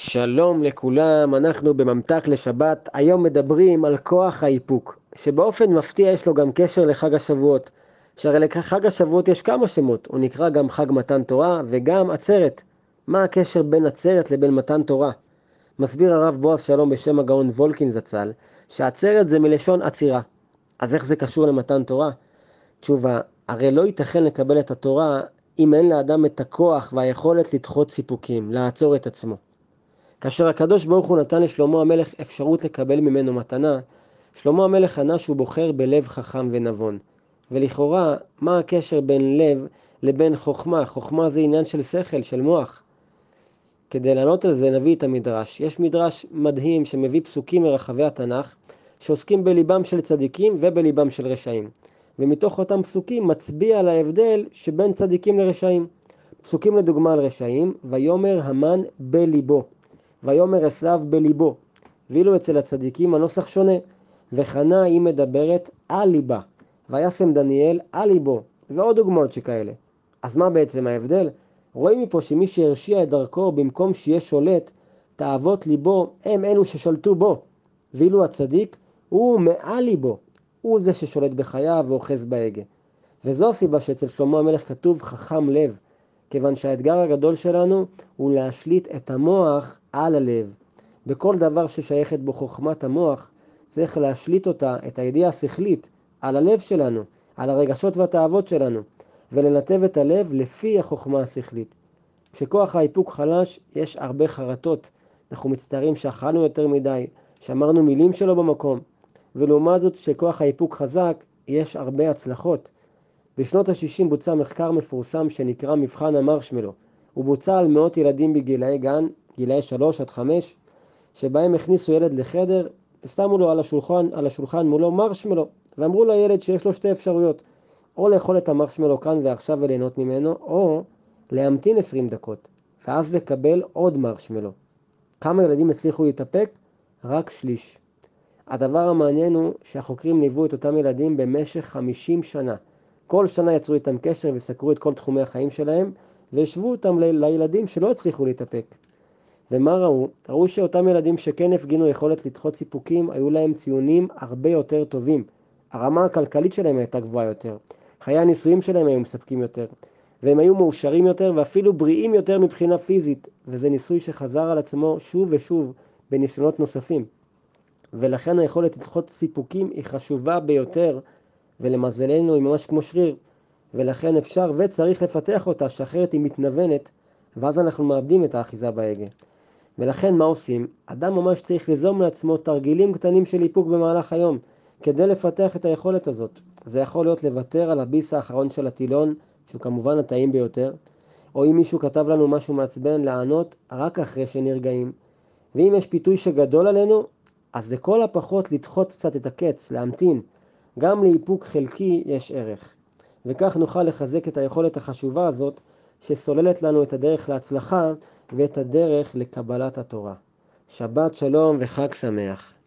שלום לכולם, אנחנו בממתק לשבת, היום מדברים על כוח האיפוק, שבאופן מפתיע יש לו גם קשר לחג השבועות, שהרי לחג השבועות יש כמה שמות, הוא נקרא גם חג מתן תורה וגם עצרת. מה הקשר בין עצרת לבין מתן תורה? מסביר הרב בועז שלום בשם הגאון וולקין זצ"ל, שעצרת זה מלשון עצירה. אז איך זה קשור למתן תורה? תשובה, הרי לא ייתכן לקבל את התורה אם אין לאדם את הכוח והיכולת לדחות סיפוקים, לעצור את עצמו. כאשר הקדוש ברוך הוא נתן לשלמה המלך אפשרות לקבל ממנו מתנה, שלמה המלך ענה שהוא בוחר בלב חכם ונבון. ולכאורה, מה הקשר בין לב לבין חוכמה? חוכמה זה עניין של שכל, של מוח. כדי לענות על זה נביא את המדרש. יש מדרש מדהים שמביא פסוקים מרחבי התנ"ך שעוסקים בליבם של צדיקים ובליבם של רשעים. ומתוך אותם פסוקים מצביע על ההבדל שבין צדיקים לרשעים. פסוקים לדוגמה על רשעים, ויאמר המן בליבו. ויאמר עשיו בליבו, ואילו אצל הצדיקים הנוסח שונה, וחנה היא מדברת על ליבה, וישם דניאל על ליבו, ועוד דוגמאות שכאלה. אז מה בעצם ההבדל? רואים מפה שמי שהרשיע את דרכו במקום שיהיה שולט, תאוות ליבו הם אלו ששלטו בו, ואילו הצדיק הוא מעל ליבו, הוא זה ששולט בחייו ואוחז בהגה. וזו הסיבה שאצל שלמה המלך כתוב חכם לב, כיוון שהאתגר הגדול שלנו הוא להשליט את המוח על הלב. בכל דבר ששייכת בו חוכמת המוח, צריך להשליט אותה, את הידיעה השכלית, על הלב שלנו, על הרגשות והתאוות שלנו, ולנתב את הלב לפי החוכמה השכלית. כשכוח האיפוק חלש, יש הרבה חרטות. אנחנו מצטערים שאכלנו יותר מדי, שאמרנו מילים שלא במקום. ולעומת זאת, כשכוח האיפוק חזק, יש הרבה הצלחות. בשנות ה-60 בוצע מחקר מפורסם שנקרא מבחן המרשמלו. הוא בוצע על מאות ילדים בגילאי גן, גילאי 3 עד 5, שבהם הכניסו ילד לחדר ושמו לו על השולחן, על השולחן מולו מרשמלו, ואמרו לילד שיש לו שתי אפשרויות, או לאכול את המרשמלו כאן ועכשיו וליהנות ממנו, או להמתין 20 דקות, ואז לקבל עוד מרשמלו. כמה ילדים הצליחו להתאפק? רק שליש. הדבר המעניין הוא שהחוקרים ליוו את אותם ילדים במשך 50 שנה. כל שנה יצרו איתם קשר וסקרו את כל תחומי החיים שלהם, והשוו אותם לילדים שלא הצליחו להתאפק. ומה ראו? ראו שאותם ילדים שכן הפגינו יכולת לדחות סיפוקים, היו להם ציונים הרבה יותר טובים. הרמה הכלכלית שלהם הייתה גבוהה יותר. חיי הנישואים שלהם היו מספקים יותר. והם היו מאושרים יותר ואפילו בריאים יותר מבחינה פיזית, וזה ניסוי שחזר על עצמו שוב ושוב בניסיונות נוספים. ולכן היכולת לדחות סיפוקים היא חשובה ביותר ולמזלנו היא ממש כמו שריר, ולכן אפשר וצריך לפתח אותה, שאחרת היא מתנוונת, ואז אנחנו מאבדים את האחיזה בהגה. ולכן מה עושים? אדם ממש צריך ליזום לעצמו תרגילים קטנים של איפוק במהלך היום, כדי לפתח את היכולת הזאת. זה יכול להיות לוותר על הביס האחרון של הטילון, שהוא כמובן הטעים ביותר, או אם מישהו כתב לנו משהו מעצבן, לענות רק אחרי שנרגעים. ואם יש פיתוי שגדול עלינו, אז לכל הפחות לדחות קצת את הקץ, להמתין, גם לאיפוק חלקי יש ערך. וכך נוכל לחזק את היכולת החשובה הזאת שסוללת לנו את הדרך להצלחה ואת הדרך לקבלת התורה. שבת שלום וחג שמח.